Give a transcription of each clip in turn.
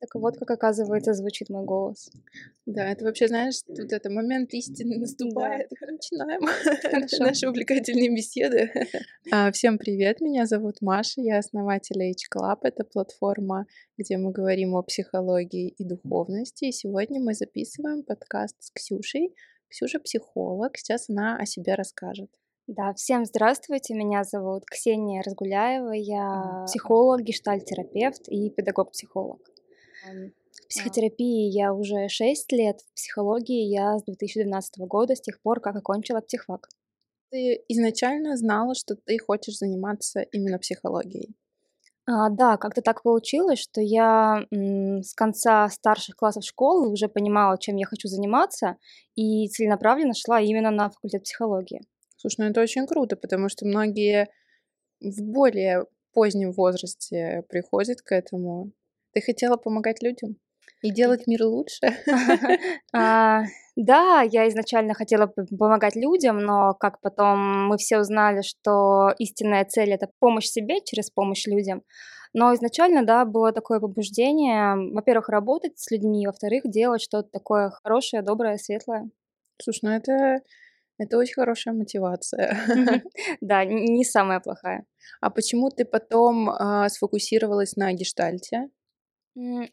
Так вот, как оказывается, звучит мой голос. Да, это вообще, знаешь, тут это момент истины наступает. Да. Начинаем Хорошо. наши увлекательные беседы. А, Всем привет, меня зовут Маша, я основатель H Club. Это платформа, где мы говорим о психологии и духовности. И сегодня мы записываем подкаст с Ксюшей. Ксюша психолог, сейчас она о себе расскажет. Да, всем здравствуйте, меня зовут Ксения Разгуляева, я психолог, гештальтерапевт и педагог-психолог. Эм, В психотерапии я уже 6 лет, в психологии я с 2012 года, с тех пор, как окончила психфак. Ты изначально знала, что ты хочешь заниматься именно психологией. А, да, как-то так получилось, что я м, с конца старших классов школы уже понимала, чем я хочу заниматься, и целенаправленно шла именно на факультет психологии. Слушай, ну это очень круто, потому что многие в более позднем возрасте приходят к этому. Ты хотела помогать людям и делать мир лучше? А, Да, я изначально хотела помогать людям, но как потом мы все узнали, что истинная цель это помощь себе через помощь людям. Но изначально, да, было такое побуждение, во-первых, работать с людьми, во-вторых, делать что-то такое хорошее, доброе, светлое. Слушай, ну это, это очень хорошая мотивация. Да, не самая плохая. А почему ты потом а, сфокусировалась на гештальте?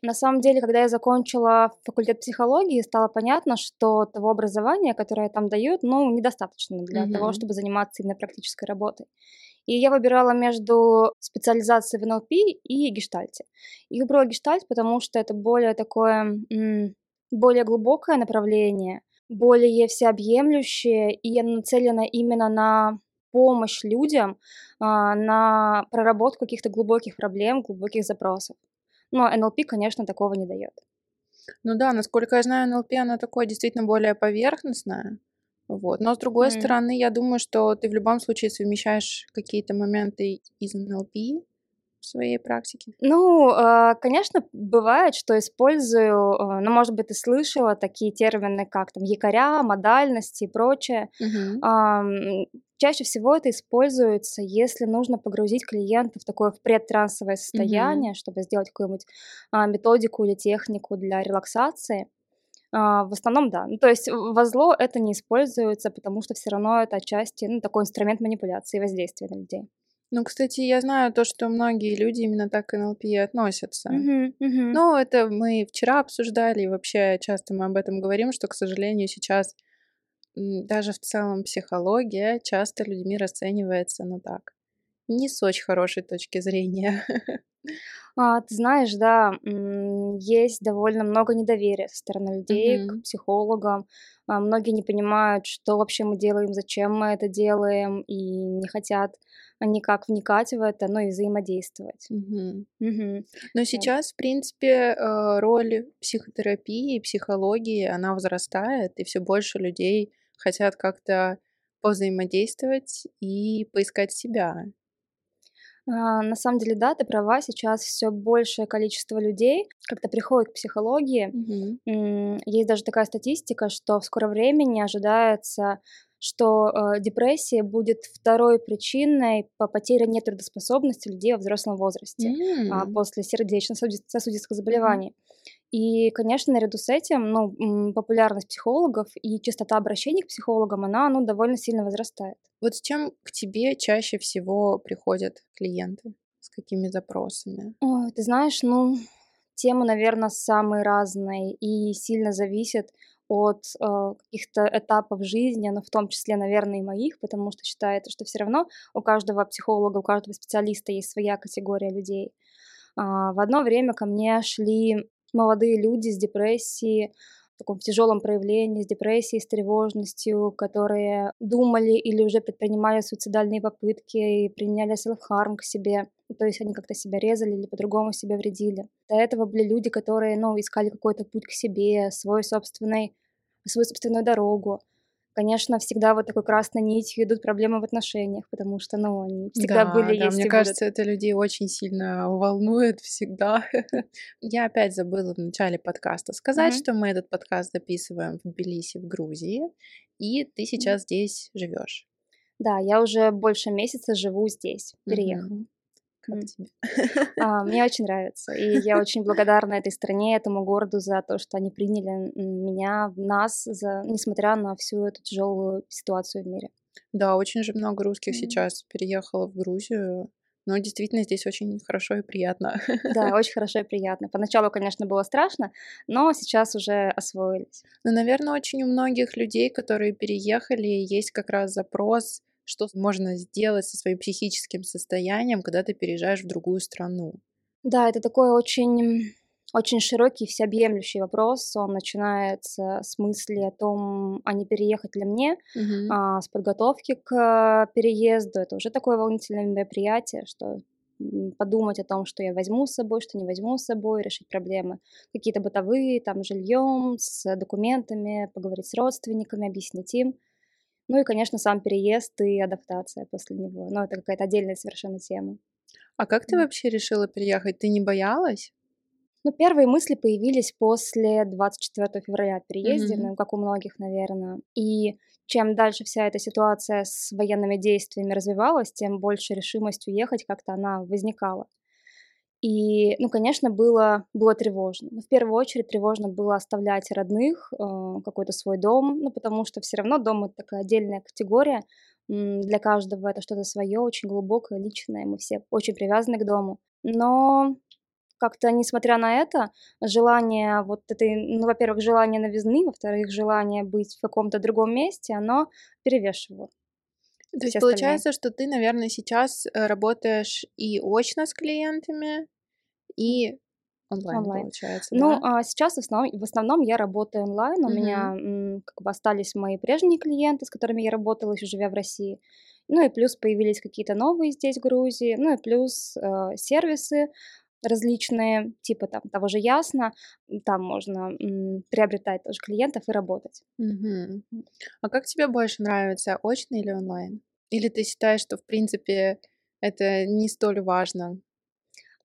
На самом деле, когда я закончила факультет психологии, стало понятно, что того образования, которое там дают, ну, недостаточно для того, Мгм. чтобы заниматься именно практической работой. И я выбирала между специализацией в НЛП и гештальте. И выбрала гештальт, потому что это более такое, более глубокое направление, более всеобъемлющее, и оно нацелено именно на помощь людям, а, на проработку каких-то глубоких проблем, глубоких запросов. Но НЛП, конечно, такого не дает. Ну да, насколько я знаю, НЛП, оно такое действительно более поверхностное. Вот. Но с другой М. стороны, я думаю, что ты в любом случае совмещаешь какие-то моменты из НЛП в своей практике. Ну, а, конечно, бывает, что использую, а, ну, может быть, ты слышала такие термины, как там якоря, модальности и прочее. Мгм. Чаще всего это используется, если нужно погрузить клиента в такое в предтрансовое состояние, чтобы сделать какую-нибудь а, методику или технику для релаксации. А, В основном, да. Ну, то есть во зло это не используется, потому что все равно это отчасти ну, такой инструмент манипуляции и воздействия на людей. Ну, кстати, я знаю то, что многие люди именно так к НЛП относятся. Мгм, мгм. Ну, это мы вчера обсуждали, и вообще часто мы об этом говорим, что, к сожалению, сейчас даже в целом психология часто людьми расценивается, ну так, не с очень хорошей точки зрения. А, ты знаешь, да, есть довольно много недоверия со стороны людей Мгм. к психологам. А, Многие не понимают, что вообще мы делаем, зачем мы это делаем, и не хотят никак вникать в это, ну и взаимодействовать. Мгм. Мгм. Но сейчас, в принципе, э, роль психотерапии и психологии, она возрастает, и все больше людей хотят как-то повзаимодействовать и поискать себя. А, На самом деле, да, ты права, сейчас все большее количество людей как-то приходит к психологии. М, Есть даже такая статистика, что в скором времени ожидается, что э, депрессия будет второй причиной по потере нетрудоспособности людей во взрослом возрасте а, М. после сердечно-сосудистых заболеваний. И, конечно, наряду с этим, ну, популярность психологов и частота обращений к психологам, она, ну, довольно сильно возрастает. Вот с чем к тебе чаще всего приходят клиенты? С какими запросами? Ой, ты знаешь, ну, темы, наверное, самые разные и сильно зависят от э, каких-то этапов жизни, но в том числе, наверное, и моих, потому что считается, что все равно у каждого психолога, у каждого специалиста есть своя категория людей. А, в одно время ко мне шли молодые люди с депрессией, в таком тяжелом проявлении, с депрессией, с тревожностью, которые думали или уже предпринимали суицидальные попытки и применяли self-harm к себе. То есть они как-то себя резали или по-другому себя вредили. До этого были люди, которые, ну, искали какой-то путь к себе, свой собственный, свою собственную дорогу. Конечно, всегда вот такой красной нитью идут проблемы в отношениях, потому что, ну, они всегда Да, были, да, есть мне и будут. кажется, это людей очень сильно волнует всегда. Я опять забыла в начале подкаста сказать, Мгм. что мы этот подкаст записываем в Тбилиси, в Грузии, и ты сейчас здесь живешь. Да, я уже больше месяца живу здесь, переехала. Мгм. Как тебе? А, мне очень нравится. И я очень благодарна этой стране, этому городу за то, что они приняли меня, нас, за, несмотря на всю эту тяжелую ситуацию в мире. Да, очень же много русских mm. сейчас переехало в Грузию. Но действительно здесь очень хорошо и приятно. Да, очень хорошо и приятно. Поначалу, конечно, было страшно, но сейчас уже освоились. Ну, наверное, очень у многих людей, которые переехали, есть как раз запрос что можно сделать со своим психическим состоянием, когда ты переезжаешь в другую страну? Да, это такой очень очень широкий, всеобъемлющий вопрос. Он начинается с мысли о том, а не переехать ли мне, uh-huh. а, с подготовки к переезду. Это уже такое волнительное мероприятие, что подумать о том, что я возьму с собой, что не возьму с собой, решить проблемы какие-то бытовые, там, жильем, с документами, поговорить с родственниками, объяснить им. Ну и, конечно, сам переезд и адаптация после него. Но это какая-то отдельная совершенно тема. А как ты вообще решила переехать? Ты не боялась? Ну, первые мысли появились после 24 февраля от переезда, mm-hmm. ну, как у многих, наверное. И чем дальше вся эта ситуация с военными действиями развивалась, тем больше решимость уехать как-то она возникала. И, ну, конечно, было, было тревожно. Но в первую очередь тревожно было оставлять родных, э, какой-то свой дом, ну, потому что все равно дом — это такая отдельная категория. Для каждого это что-то свое, очень глубокое, личное. Мы все очень привязаны к дому. Но как-то, несмотря на это, желание вот этой, ну, во-первых, желание новизны, во-вторых, желание быть в каком-то другом месте, оно перевешивало. То есть получается, что ты, наверное, сейчас э, работаешь и очно с клиентами, и онлайн, онлайн. получается. Ну, да? а сейчас в основном, в основном я работаю онлайн. У uh-huh. меня как бы остались мои прежние клиенты, с которыми я работала еще живя в России. Ну и плюс появились какие-то новые здесь в Грузии. Ну и плюс э, сервисы различные, типа там того же Ясно, там можно м, приобретать тоже клиентов и работать. Угу. А как тебе больше нравится, очно или онлайн? Или ты считаешь, что в принципе это не столь важно?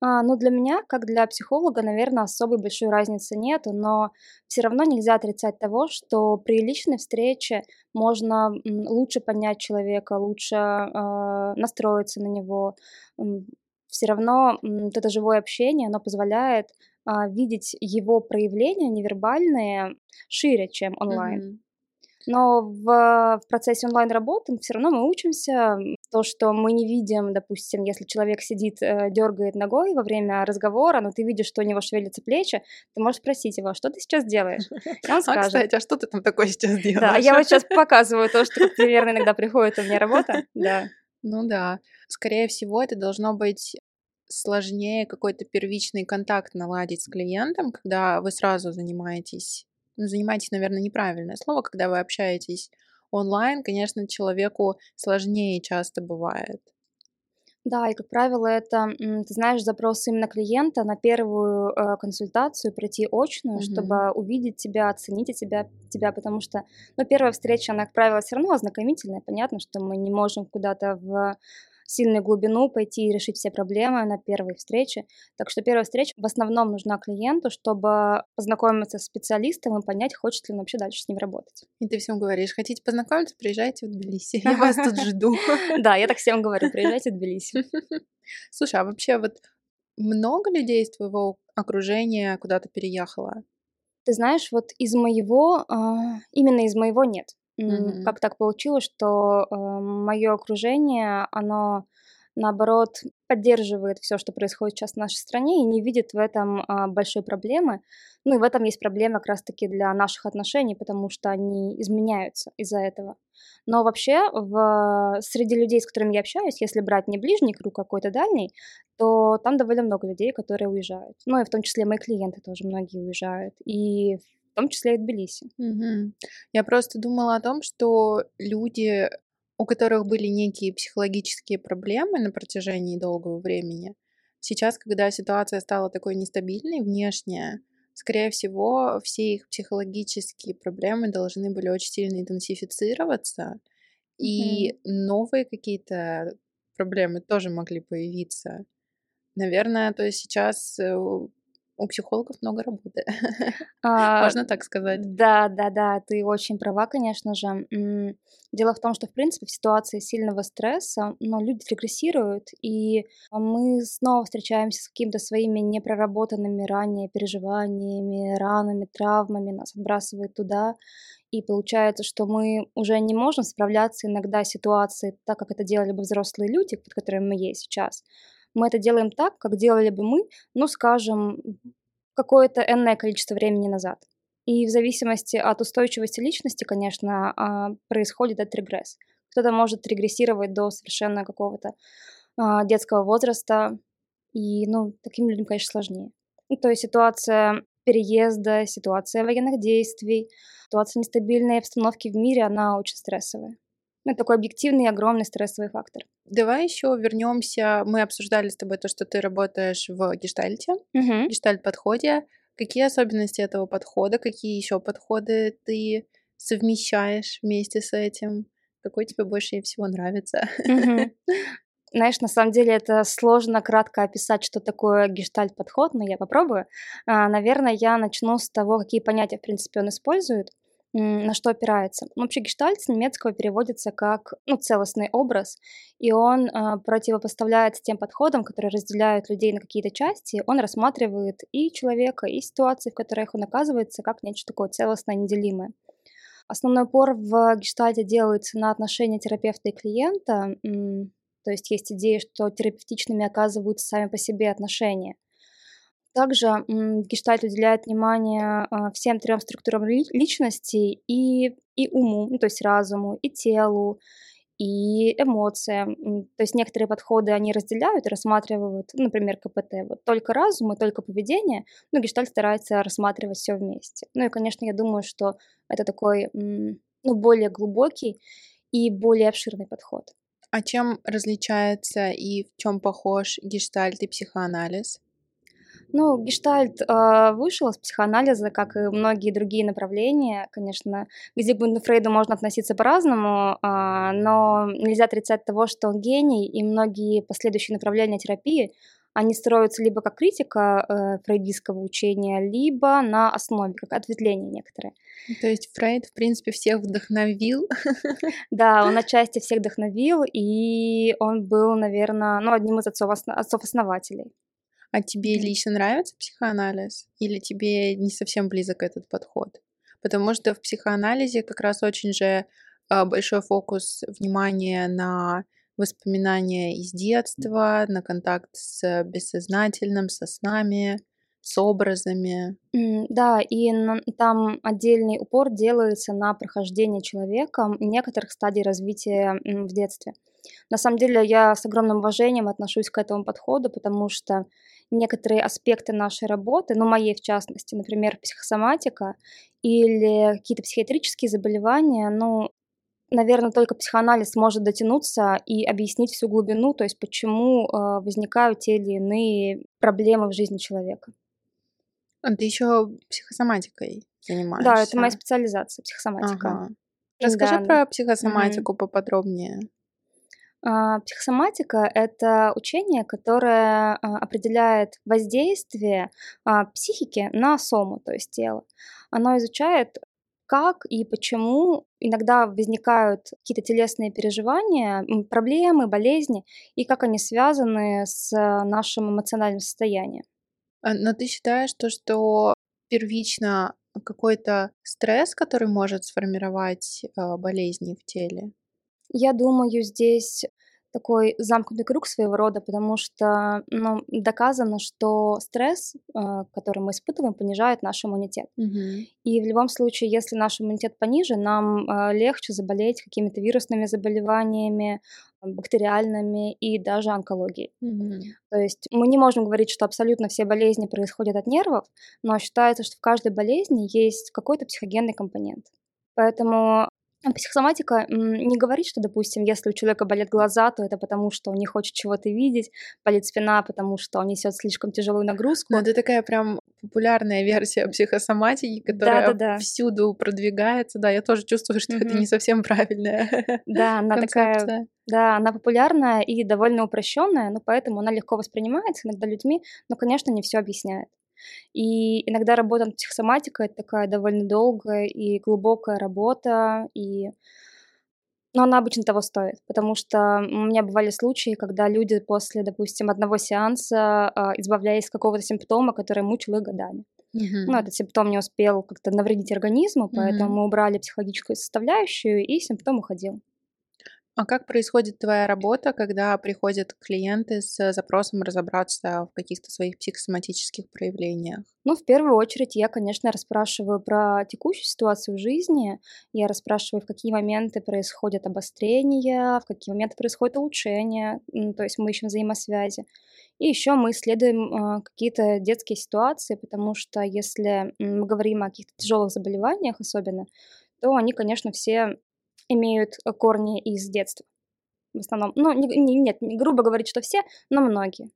А, ну, для меня, как для психолога, наверное, особой большой разницы нет, но все равно нельзя отрицать того, что при личной встрече можно лучше понять человека, лучше э, настроиться на него, все равно вот это живое общение, оно позволяет а, видеть его проявления невербальные шире, чем онлайн. Mm-hmm. Но в, в процессе онлайн-работы все равно мы учимся. То, что мы не видим, допустим, если человек сидит, э, дергает ногой во время разговора, но ты видишь, что у него шевелятся плечи, ты можешь спросить его, «А что ты сейчас делаешь? И он скажет. А, кстати, а что ты там такое сейчас делаешь? Да, я вот сейчас показываю то, что примерно иногда приходит у меня работа. Да. Ну да. Скорее всего, это должно быть сложнее какой-то первичный контакт наладить с клиентом, когда вы сразу занимаетесь, занимаетесь, наверное, неправильное слово, когда вы общаетесь онлайн, конечно, человеку сложнее часто бывает. Да, и, как правило, это, ты знаешь, запрос именно клиента на первую э, консультацию, пройти очную, mm-hmm. чтобы увидеть тебя, оценить тебя, тебя, потому что, ну, первая встреча, она, как правило, все равно ознакомительная. Понятно, что мы не можем куда-то в сильную глубину пойти и решить все проблемы на первой встрече. Так что первая встреча в основном нужна клиенту, чтобы познакомиться с специалистом и понять, хочет ли он вообще дальше с ним работать. И ты всем говоришь, хотите познакомиться, приезжайте в Тбилиси, я вас тут жду. Да, я так всем говорю, приезжайте в Тбилиси. Слушай, а вообще вот много людей из твоего окружения куда-то переехало? Ты знаешь, вот из моего, а, именно из моего нет. Mm-hmm. Как так получилось, что э, мое окружение, оно наоборот поддерживает все, что происходит сейчас в нашей стране, и не видит в этом а, большой проблемы. Ну и в этом есть проблема как раз-таки для наших отношений, потому что они изменяются из-за этого. Но вообще в, среди людей, с которыми я общаюсь, если брать не ближний круг, а какой-то дальний, то там довольно много людей, которые уезжают. Ну и в том числе мои клиенты тоже многие уезжают. И том числе и Тбилиси. Угу. Я просто думала о том, что люди, у которых были некие психологические проблемы на протяжении долгого времени, сейчас, когда ситуация стала такой нестабильной внешняя, скорее всего, все их психологические проблемы должны были очень сильно интенсифицироваться, и новые какие-то проблемы тоже могли появиться. Наверное, то есть сейчас э, у психологов много работы. А, Можно так сказать. Да, да, да, ты очень права, конечно же. Дело в том, что, в принципе, в ситуации сильного стресса ну, люди регрессируют, и мы снова встречаемся с какими-то своими непроработанными ранее переживаниями, ранами, травмами, нас отбрасывает туда, и получается, что мы уже не можем справляться иногда с ситуацией так, как это делали бы взрослые люди, под которыми мы есть сейчас. Мы это делаем так, как делали бы мы, ну, скажем, какое-то энное количество времени назад. И в зависимости от устойчивости личности, конечно, а, происходит этот регресс. Кто-то может регрессировать до совершенно какого-то а, детского возраста, и, ну, таким людям, конечно, сложнее. Ну, то есть ситуация переезда, ситуация военных действий, ситуация нестабильной обстановки в мире, она очень стрессовая. Ну, такой объективный огромный стрессовый фактор. Давай еще вернемся. Мы обсуждали с тобой то, что ты работаешь в гештальте, угу. гештальт-подходе. Какие особенности этого подхода, какие еще подходы ты совмещаешь вместе с этим? Какой тебе больше всего нравится? Угу. Знаешь, на самом деле это сложно кратко описать, что такое гештальт-подход, но я попробую. А, наверное, я начну с того, какие понятия, в принципе, он использует на что опирается. Ну, вообще гештальт с немецкого переводится как ну, целостный образ, и он э, противопоставляется тем подходам, которые разделяют людей на какие-то части. Он рассматривает и человека, и ситуации, в которых он оказывается, как нечто такое целостное, неделимое. Основной упор в гештальте делается на отношения терапевта и клиента. То есть есть идея, что терапевтичными оказываются сами по себе отношения – также гештальт уделяет внимание а, всем трем структурам личности и, и уму, ну, то есть разуму, и телу, и эмоциям. То есть некоторые подходы они разделяют рассматривают, ну, например, КПТ, вот только разум и только поведение, но гештальт старается рассматривать все вместе. Ну и, конечно, я думаю, что это такой, ну, более глубокий и более обширный подход. А чем различается и в чем похож гештальт и психоанализ? Ну, гештальт э, вышел из психоанализа, как и многие другие направления. Конечно, к Зигмунду Фрейду можно относиться по-разному, э, но нельзя отрицать того, что он гений, и многие последующие направления терапии, они строятся либо как критика э, фрейдистского учения, либо на основе, как ответвление некоторые. То есть Фрейд, в принципе, всех вдохновил. Да, он отчасти всех вдохновил, и он был, наверное, ну, одним из отцов-основателей. А тебе лично нравится психоанализ? Или тебе не совсем близок этот подход? Потому что в психоанализе как раз очень же а, большой фокус внимания на воспоминания из детства, на контакт с бессознательным, со снами, с образами. Да, и там отдельный упор делается на прохождение человеком некоторых стадий развития в детстве. На самом деле я с огромным уважением отношусь к этому подходу, потому что некоторые аспекты нашей работы, ну, моей в частности, например, психосоматика или какие-то психиатрические заболевания, ну, наверное, только психоанализ может дотянуться и объяснить всю глубину, то есть почему э, возникают те или иные проблемы в жизни человека. А ты еще психосоматикой занимаешься? Да, это моя специализация, психосоматика. Ага. Расскажи да. про психосоматику mm-hmm. поподробнее. А, психосоматика — это учение, которое а, определяет воздействие а, психики на сому, то есть тело. Оно изучает, как и почему иногда возникают какие-то телесные переживания, проблемы, болезни, и как они связаны с нашим эмоциональным состоянием. Но ты считаешь то, что первично какой-то стресс, который может сформировать болезни в теле? Я думаю, здесь такой замкнутый круг своего рода, потому что ну, доказано, что стресс, э, который мы испытываем, понижает наш иммунитет. Угу. И в любом случае, если наш иммунитет понижен, нам э, легче заболеть какими-то вирусными заболеваниями, бактериальными и даже онкологией. Угу. То есть мы не можем говорить, что абсолютно все болезни происходят от нервов, но считается, что в каждой болезни есть какой-то психогенный компонент. Поэтому Психосоматика не говорит, что, допустим, если у человека болят глаза, то это потому, что он не хочет чего-то видеть, болит спина, потому что он несет слишком тяжелую нагрузку. Но это такая прям популярная версия психосоматики, которая да, да, да. всюду продвигается. Да, я тоже чувствую, что mm-hmm. это не совсем правильная. Да, она такая. Да, она популярная и довольно упрощенная, но поэтому она легко воспринимается иногда людьми, но, конечно, не все объясняет. И иногда работа над психосоматикой это такая довольно долгая и глубокая работа, и но она обычно того стоит, потому что у меня бывали случаи, когда люди после, допустим, одного сеанса а, избавлялись от какого-то симптома, который мучил их годами. Мгм. Ну, этот симптом не успел как-то навредить организму, поэтому Мгм. мы убрали психологическую составляющую, и симптом уходил. А как происходит твоя работа, когда приходят клиенты с запросом разобраться в каких-то своих психосоматических проявлениях? Ну, в первую очередь, я, конечно, расспрашиваю про текущую ситуацию в жизни. Я расспрашиваю, в какие моменты происходят обострения, в какие моменты происходит улучшение. М, То есть мы ищем взаимосвязи. И еще мы исследуем а, какие-то детские ситуации, потому что если мы говорим о каких-то тяжелых заболеваниях особенно, то они, конечно, все имеют корни из детства в основном. Ну, не- не- нет, не грубо говорить, что все, но многие.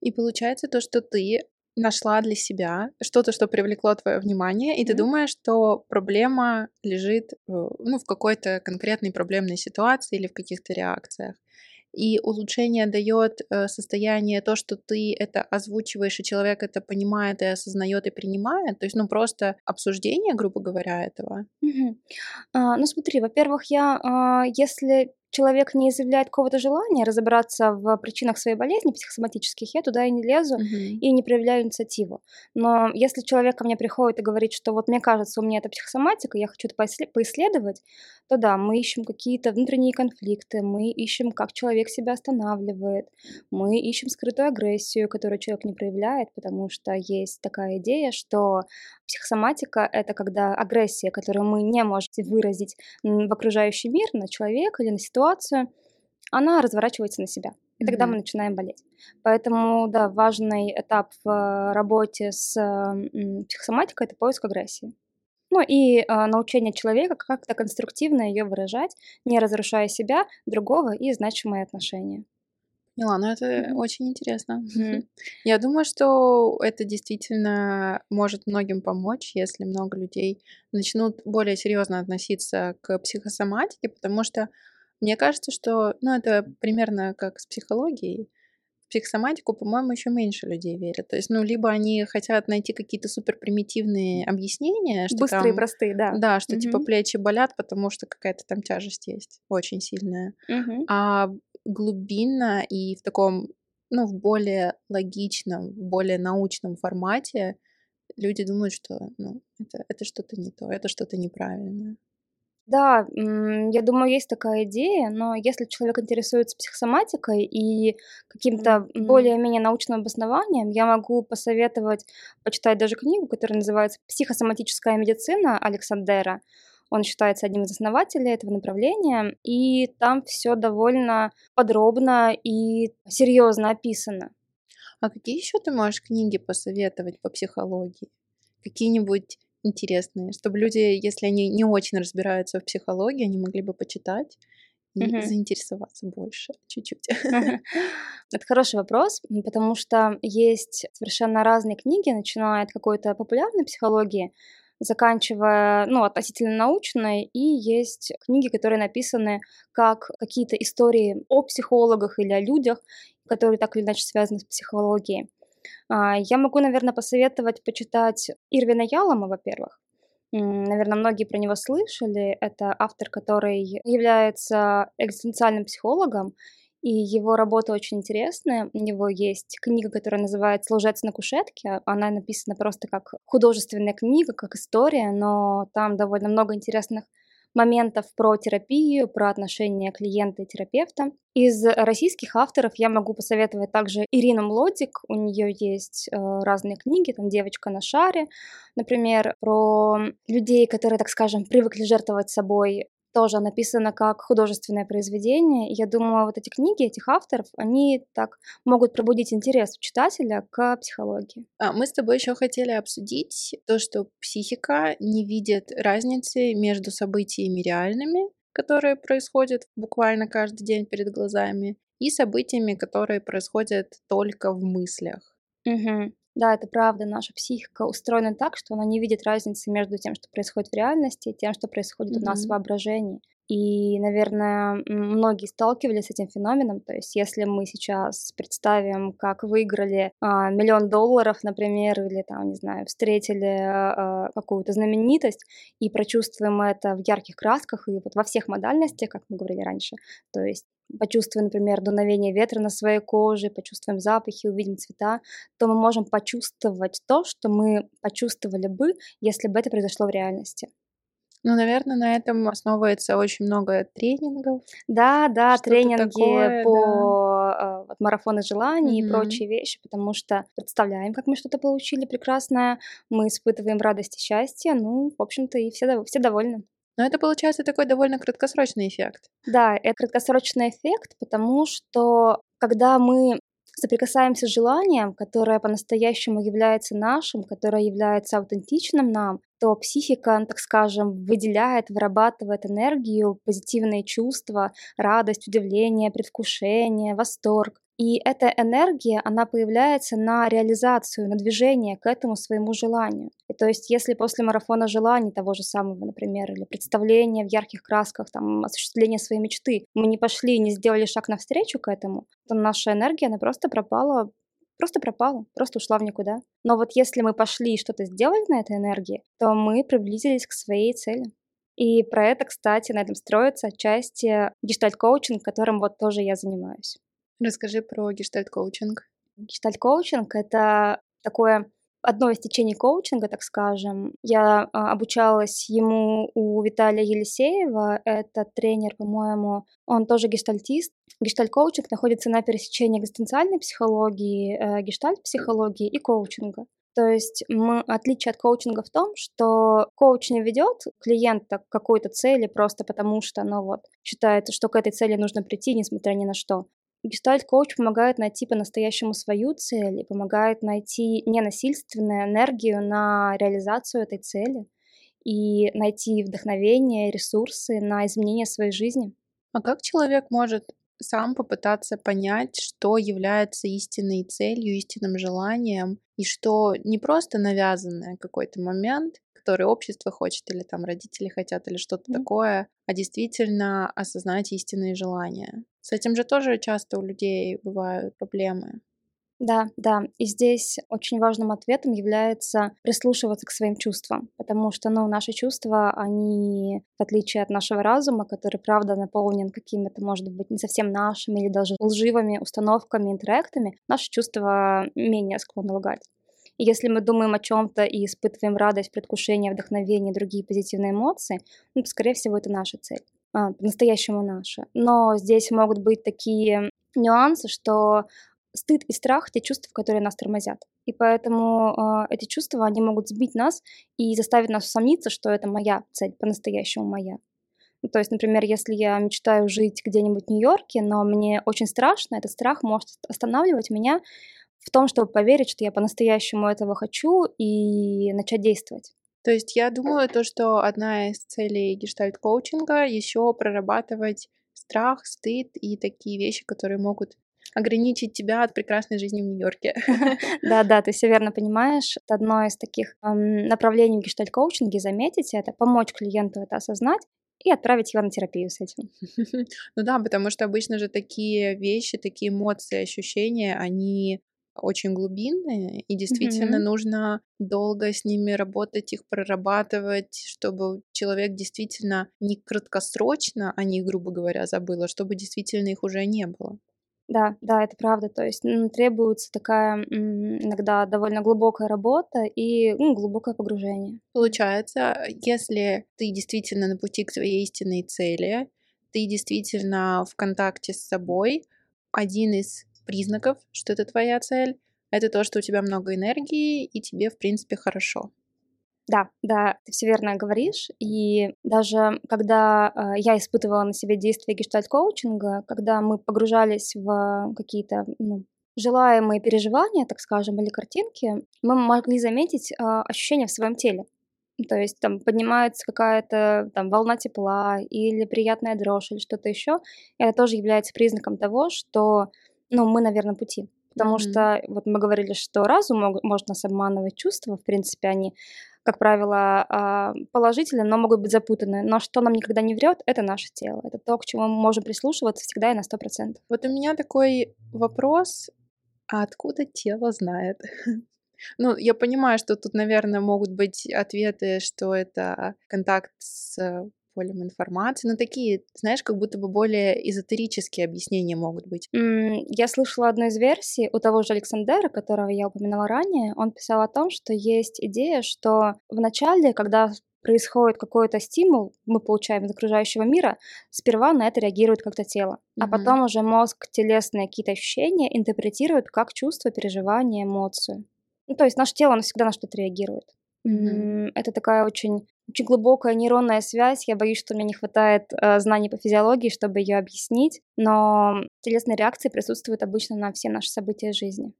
И получается то, что ты нашла для себя что-то, что привлекло твое внимание, и ты Мгм. думаешь, что проблема лежит э, ну, в какой-то конкретной проблемной ситуации или в каких-то реакциях. И улучшение дает э, состояние то, что ты это озвучиваешь, и человек это понимает и осознает и принимает. То есть, ну, просто обсуждение, грубо говоря, этого. Мгм. А, ну смотри, во-первых, я, а, если человек не изъявляет какого-то желания разобраться в причинах своей болезни психосоматических, я туда и не лезу Мгм. и не проявляю инициативу. Но если человек ко мне приходит и говорит, что вот мне кажется, у меня это психосоматика, я хочу это поиссле- поисследовать, то да, мы ищем какие-то внутренние конфликты, мы ищем, как человек себя останавливает, мы ищем скрытую агрессию, которую человек не проявляет, потому что есть такая идея, что психосоматика — это когда агрессия, которую мы не можем выразить в окружающий мир, на человека или на ситуацию, она разворачивается на себя. И тогда мы начинаем болеть. Поэтому, да, важный этап в э, работе с м, психосоматикой– это поиск агрессии. Ну и а, научение человека как-то конструктивно ее выражать, не разрушая себя, другого и значимые отношения. Поняла, ну это Мгм. очень интересно. Мгм. Я думаю, что это действительно может многим помочь, если много людей начнут более серьезно относиться к психосоматике, потому что мне кажется, что, ну, это примерно как с психологией. В психосоматику, по-моему, еще меньше людей верят. То есть, ну, либо они хотят найти какие-то супер примитивные объяснения, что Быстрые там, простые, да. да, что типа Мгм. плечи болят, потому что какая-то там тяжесть есть очень сильная. Мгм. А глубинно и в таком, ну, в более логичном, более научном формате люди думают, что, ну, это, это что-то не то, это что-то неправильное. Да, я думаю, есть такая идея, но если человек интересуется психосоматикой и каким-то Мгм. более-менее научным обоснованием, я могу посоветовать почитать даже книгу, которая называется «Психосоматическая медицина» Александера. Он считается одним из основателей этого направления, и там все довольно подробно и серьезно описано. А какие еще ты можешь книги посоветовать по психологии? Какие-нибудь интересные, чтобы люди, если они не очень разбираются в психологии, они могли бы почитать и Мгм. заинтересоваться больше чуть-чуть. Это хороший вопрос, потому что есть совершенно разные книги, начиная от какой-то популярной психологии, заканчивая, ну, относительно научной, и есть книги, которые написаны как какие-то истории о психологах или о людях, которые так или иначе связаны с психологией. А, Я могу, наверное, посоветовать почитать Ирвина Ялома, во-первых. Наверное, многие про него слышали. Это автор, который является экзистенциальным психологом, и его работа очень интересная. У него есть книга, которая называется «Лжец на кушетке». Она написана просто как художественная книга, как история, но там довольно много интересных моментов про терапию, про отношения клиента и терапевта. Из российских авторов я могу посоветовать также Ирину Млодик. У нее есть э, разные книги, там «Девочка на шаре», например, про людей, которые, так скажем, привыкли жертвовать собой тоже написано как художественное произведение. И я думаю, вот эти книги этих авторов, они так могут пробудить интерес у читателя к психологии. А, Мы с тобой еще хотели обсудить то, что психика не видит разницы между событиями реальными, которые происходят буквально каждый день перед глазами, и событиями, которые происходят только в мыслях. Мгм. Да, это правда. Наша психика устроена так, что она не видит разницы между тем, что происходит в реальности, и тем, что происходит у нас в воображении. И, наверное, многие сталкивались с этим феноменом. То есть, если мы сейчас представим, как выиграли а, миллион долларов, например, или там, не знаю, встретили а, какую-то знаменитость и прочувствуем это в ярких красках и вот во всех модальностях, как мы говорили раньше, то есть почувствуем, например, дуновение ветра на своей коже, почувствуем запахи, увидим цвета, то мы можем почувствовать то, что мы почувствовали бы, если бы это произошло в реальности. Ну, наверное, на этом основывается очень много тренингов. Да, да, тренинги такое, по да. вот, марафону желаний угу. и прочие вещи, потому что представляем, как мы что-то получили прекрасное, мы испытываем радость и счастье, ну, в общем-то, и все, все довольны. Но это получается такой довольно краткосрочный эффект. Да, это краткосрочный эффект, потому что когда мы соприкасаемся с желанием, которое по-настоящему является нашим, которое является аутентичным нам, то психика, так скажем, выделяет, вырабатывает энергию, позитивные чувства, радость, удивление, предвкушение, восторг. И эта энергия, она появляется на реализацию, на движение к этому своему желанию. И то есть, если после марафона желаний того же самого, например, или представления в ярких красках, там, осуществления своей мечты, мы не пошли, не сделали шаг навстречу к этому, то наша энергия, она просто пропала просто пропала, просто ушла в никуда. Но вот если мы пошли и что-то сделали на этой энергии, то мы приблизились к своей цели. И про это, кстати, на этом строится отчасти гештальт-коучинг, которым вот тоже я занимаюсь. Расскажи про гештальт-коучинг. Гештальт-коучинг — это такое одно из течений коучинга, так скажем. Я а, обучалась ему у Виталия Елисеева, это тренер, по-моему, он тоже гештальтист. Гештальт-коучинг находится на пересечении экзистенциальной психологии, э, гештальт-психологии и коучинга. То есть мы, отличие от коучинга в том, что коуч не ведет клиента к какой-то цели просто потому, что ну вот, считает, что к этой цели нужно прийти, несмотря ни на что. Гештальт-коуч помогает найти по-настоящему свою цель и помогает найти ненасильственную энергию на реализацию этой цели и найти вдохновение, ресурсы на изменение своей жизни. А как человек может сам попытаться понять, что является истинной целью, истинным желанием, и что не просто навязанное какой-то момент, который общество хочет, или там родители хотят, или что-то mm-hmm. такое, а действительно осознать истинные желания. С этим же тоже часто у людей бывают проблемы. Да, да. И здесь очень важным ответом является прислушиваться к своим чувствам, потому что, ну, наши чувства, они, в отличие от нашего разума, который, правда, наполнен какими-то, может быть, не совсем нашими или даже лживыми установками, интерактами, наши чувства менее склонны лгать. И если мы думаем о чем-то и испытываем радость, предвкушение, вдохновение и другие позитивные эмоции, ну, скорее всего, это наша цель, по-настоящему наша. Но здесь могут быть такие нюансы, что стыд и страх — те чувства, которые нас тормозят. И поэтому э, эти чувства, они могут сбить нас и заставить нас усомниться, что это моя цель, по-настоящему моя. Ну, то есть, например, если я мечтаю жить где-нибудь в Нью-Йорке, но мне очень страшно, этот страх может останавливать меня в том, чтобы поверить, что я по-настоящему этого хочу и начать действовать. То есть я думаю, то, что одна из целей гештальт-коучинга еще прорабатывать страх, стыд и такие вещи, которые могут ограничить тебя от прекрасной жизни в Нью-Йорке. Да, да, ты все верно понимаешь. Это одно из таких направлений в гештальт-коучинге, заметите, это помочь клиенту это осознать и отправить его на терапию с этим. Ну да, потому что обычно же такие вещи, такие эмоции, ощущения, они очень глубинные, и действительно mm-hmm. нужно долго с ними работать, их прорабатывать, чтобы человек действительно не краткосрочно о них, грубо говоря, забыл, а чтобы действительно их уже не было. Да, да, это правда. То есть ну, требуется такая иногда довольно глубокая работа и ну, глубокое погружение. Получается, если ты действительно на пути к своей истинной цели, ты действительно в контакте с собой, один из признаков, что это твоя цель, это то, что у тебя много энергии и тебе, в принципе, хорошо. Да, да, ты все верно говоришь. И даже когда э, я испытывала на себе действие гештальт-коучинга, когда мы погружались в какие-то ну, желаемые переживания, так скажем, или картинки, мы могли заметить э, ощущения в своем теле. То есть там поднимается какая-то там волна тепла или приятная дрожь или что-то еще. Это тоже является признаком того, что ну, мы на верном пути. Потому Мгм. что вот мы говорили, что разум мог- может нас обманывать, чувства, в принципе, они, как правило, а, положительные, но могут быть запутаны. Но что нам никогда не врет, это наше тело. Это то, к чему мы можем прислушиваться всегда и на 100%. Вот у меня такой вопрос, а откуда тело знает? Ну, я понимаю, что тут, наверное, могут быть ответы, что это контакт с полем информации, но такие, знаешь, как будто бы более эзотерические объяснения могут быть. М, Я слышала одну из версий у того же Александера, которого я упоминала ранее. Он писал о том, что есть идея, что в начале, когда происходит какой-то стимул, мы получаем из окружающего мира, сперва на это реагирует как-то тело, а Мгм. потом уже мозг телесные какие-то ощущения интерпретирует как чувство, переживание, эмоцию. Ну, то есть наше тело, оно всегда на что-то реагирует. М, Это такая очень, очень глубокая нейронная связь. Я боюсь, что мне не хватает э, знаний по физиологии, чтобы ее объяснить. Но телесные реакции присутствуют обычно на все наши события жизни.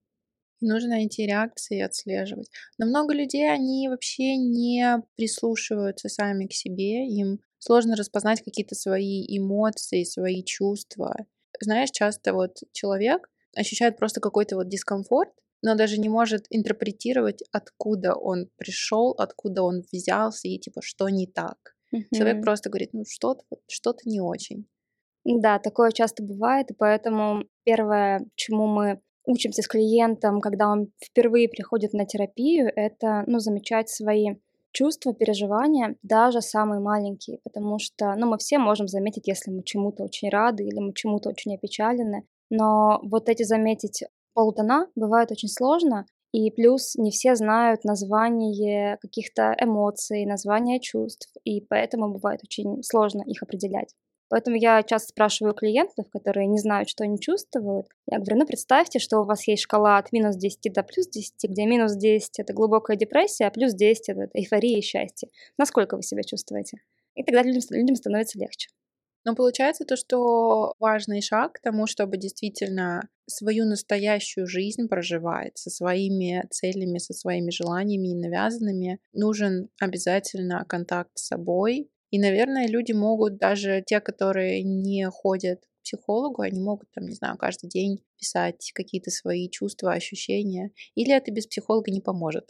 Нужно эти реакции отслеживать. Но много людей, они вообще не прислушиваются сами к себе, им сложно распознать какие-то свои эмоции, свои чувства. Знаешь, часто вот человек ощущает просто какой-то вот дискомфорт, но даже не может интерпретировать, откуда он пришел, откуда он взялся и типа что не так. Человек Мгм. просто говорит, ну что-то что-то не очень. Да, такое часто бывает, и поэтому первое, чему мы учимся с клиентом, когда он впервые приходит на терапию, это ну, замечать свои чувства, переживания, даже самые маленькие, потому что ну, мы все можем заметить, если мы чему-то очень рады или мы чему-то очень опечалены, но вот эти заметить полутона бывает очень сложно, и плюс не все знают название каких-то эмоций, название чувств, и поэтому бывает очень сложно их определять. Поэтому я часто спрашиваю клиентов, которые не знают, что они чувствуют. Я говорю, ну представьте, что у вас есть шкала от минус 10 до плюс 10, где минус 10 это глубокая депрессия, а плюс 10 это эйфория и счастье. Насколько вы себя чувствуете? И тогда людям, людям становится легче. Но получается то, что важный шаг к тому, чтобы действительно свою настоящую жизнь проживать со своими целями, со своими желаниями и навязанными, нужен обязательно контакт с собой. И, наверное, люди могут, даже те, которые не ходят к психологу, они могут, там, не знаю, каждый день писать какие-то свои чувства, ощущения. Или это без психолога не поможет.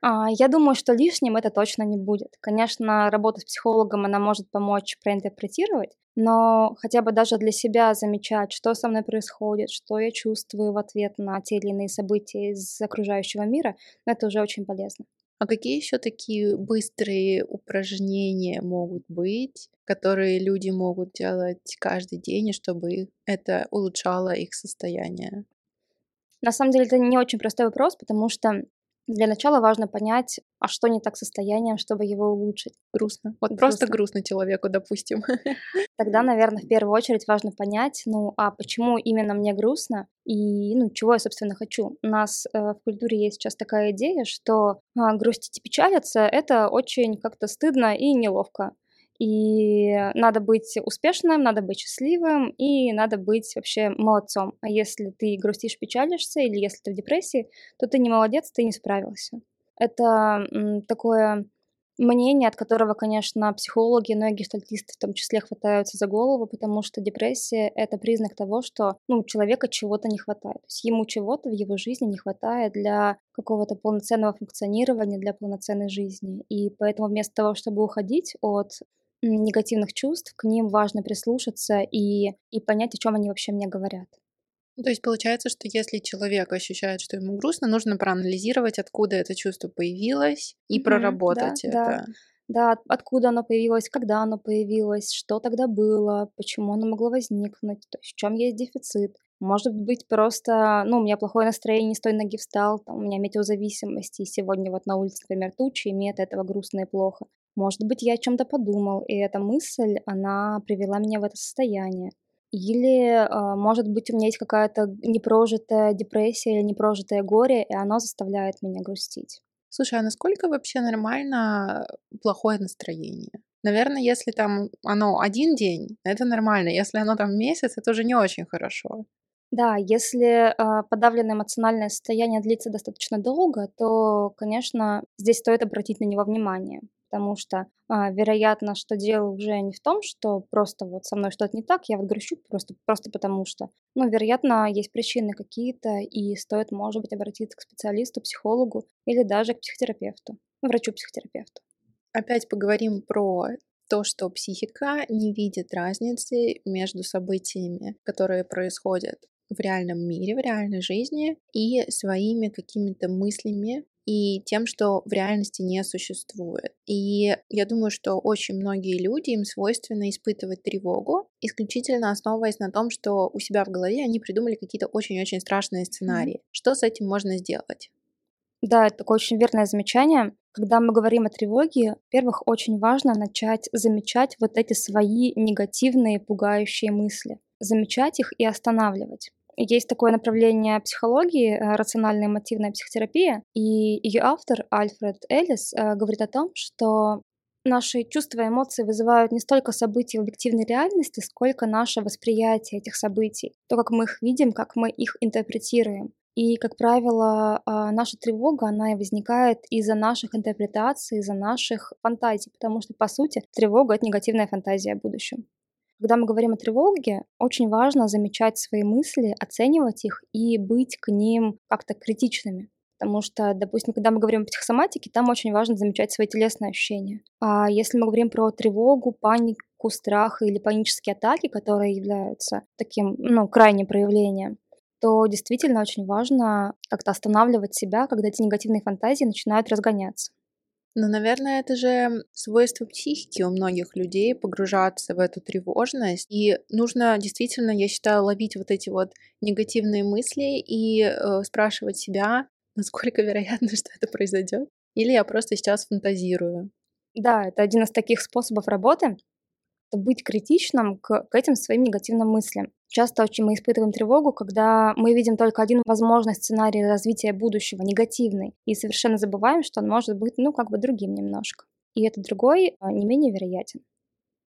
А, Я думаю, что лишним это точно не будет. Конечно, работа с психологом, она может помочь проинтерпретировать, но хотя бы даже для себя замечать, что со мной происходит, что я чувствую в ответ на те или иные события из окружающего мира, это уже очень полезно. А какие еще такие быстрые упражнения могут быть, которые люди могут делать каждый день, чтобы это улучшало их состояние? На самом деле это не очень простой вопрос, потому что для начала важно понять, а что не так с состоянием, чтобы его улучшить. Грустно. Вот просто Грустно. грустно человеку, допустим. Тогда, наверное, в первую очередь важно понять, ну, а почему именно мне грустно и, ну, чего я, собственно, хочу. У нас э, в культуре есть сейчас такая идея, что а, грустить и печалиться — это очень как-то стыдно и неловко. И надо быть успешным, надо быть счастливым, и надо быть вообще молодцом. А если ты грустишь, печалишься, или если ты в депрессии, то ты не молодец, ты не справился. Это такое мнение, от которого, конечно, психологи, но и гештальтисты в том числе хватаются за голову, потому что депрессия — это признак того, что ну, у человека чего-то не хватает. То есть ему чего-то в его жизни не хватает для какого-то полноценного функционирования, для полноценной жизни. И поэтому вместо того, чтобы уходить от негативных чувств, к ним важно прислушаться и, и понять, о чем они вообще мне говорят. Ну, То есть получается, что если человек ощущает, что ему грустно, нужно проанализировать, откуда это чувство появилось, и Мгм, проработать да, да. это. Да, от- откуда оно появилось, когда оно появилось, что тогда было, почему оно могло возникнуть, то есть в чем есть дефицит. Может быть, просто, ну, у меня плохое настроение, не с той ноги встал, там, у меня метеозависимость, и сегодня вот на улице, например, тучи, и мне от этого грустно и плохо. Может быть, я о чем-то подумал, и эта мысль, она привела меня в это состояние. Или, а, может быть, у меня есть какая-то непрожитая депрессия или непрожитое горе, и оно заставляет меня грустить. Слушай, а насколько вообще нормально плохое настроение? Наверное, если там оно один день, это нормально. Если оно там месяц, это уже не очень хорошо. Да, если а, подавленное эмоциональное состояние длится достаточно долго, то, конечно, здесь стоит обратить на него внимание. Потому что, а, вероятно, что дело уже не в том, что просто вот со мной что-то не так, я вот грущу просто, просто потому что. Ну, вероятно, есть причины какие-то, и стоит, может быть, обратиться к специалисту, психологу или даже к психотерапевту, врачу-психотерапевту. Опять поговорим про то, что психика не видит разницы между событиями, которые происходят в реальном мире, в реальной жизни и своими какими-то мыслями и тем, что в реальности не существует. И я думаю, что очень многие люди, им свойственно испытывать тревогу, исключительно основываясь на том, что у себя в голове они придумали какие-то очень-очень страшные сценарии. Что с этим можно сделать? Да, это такое очень верное замечание. Когда мы говорим о тревоге, во-первых, очень важно начать замечать вот эти свои негативные, пугающие мысли. Замечать их и останавливать. Есть такое направление психологии, э, рациональная мотивная психотерапия, и ее автор Альфред Эллис э, говорит о том, что наши чувства и эмоции вызывают не столько события в объективной реальности, сколько наше восприятие этих событий, то, как мы их видим, как мы их интерпретируем. И, как правило, а, наша тревога, она и возникает из-за наших интерпретаций, из-за наших фантазий, потому что, по сути, тревога — это негативная фантазия о будущем. Когда мы говорим о тревоге, очень важно замечать свои мысли, оценивать их и быть к ним как-то критичными. Потому что, допустим, когда мы говорим о психосоматике, там очень важно замечать свои телесные ощущения. А если мы говорим про тревогу, панику, страх или панические атаки, которые являются таким, ну, крайним проявлением, то действительно очень важно как-то останавливать себя, когда эти негативные фантазии начинают разгоняться. Ну, наверное, это же свойство психики у многих людей погружаться в эту тревожность. И нужно действительно, я считаю, ловить вот эти вот негативные мысли и э, спрашивать себя, насколько вероятно, что это произойдет. Или я просто сейчас фантазирую. Да, это один из таких способов работы быть критичным к, к этим своим негативным мыслям. Часто очень мы испытываем тревогу, когда мы видим только один возможный сценарий развития будущего, негативный, и совершенно забываем, что он может быть, ну, как бы другим немножко. И этот другой а, не менее вероятен.